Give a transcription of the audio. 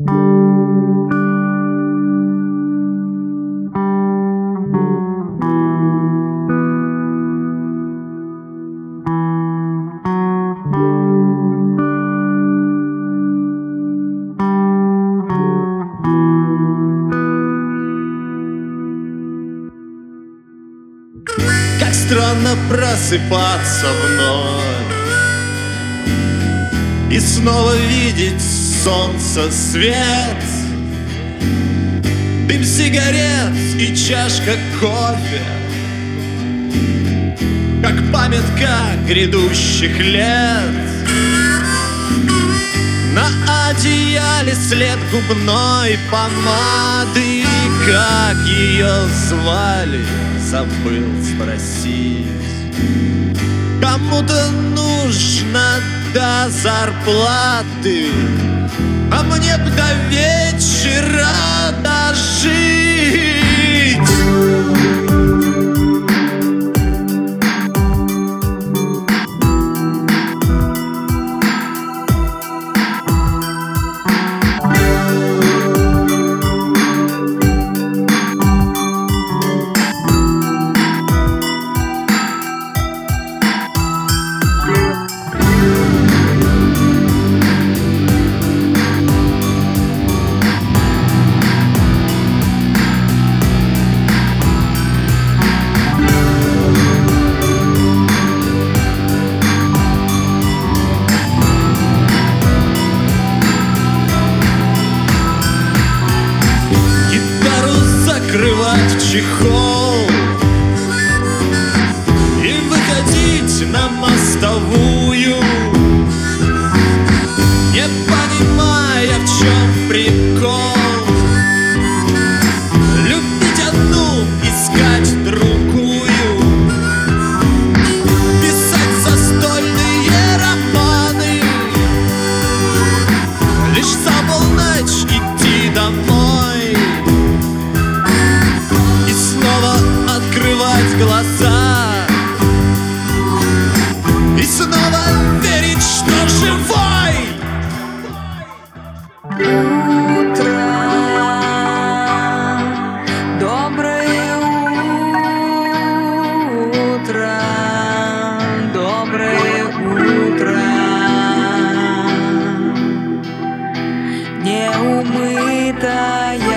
Как странно просыпаться вновь И снова видеть солнце свет. Дым сигарет и чашка кофе. Как памятка грядущих лет. На одеяле след губной помады. Как ее звали, забыл спросить. Кому-то нужно до зарплаты. А мне б до вечера в чехол. И выходить на мостовую Неумытая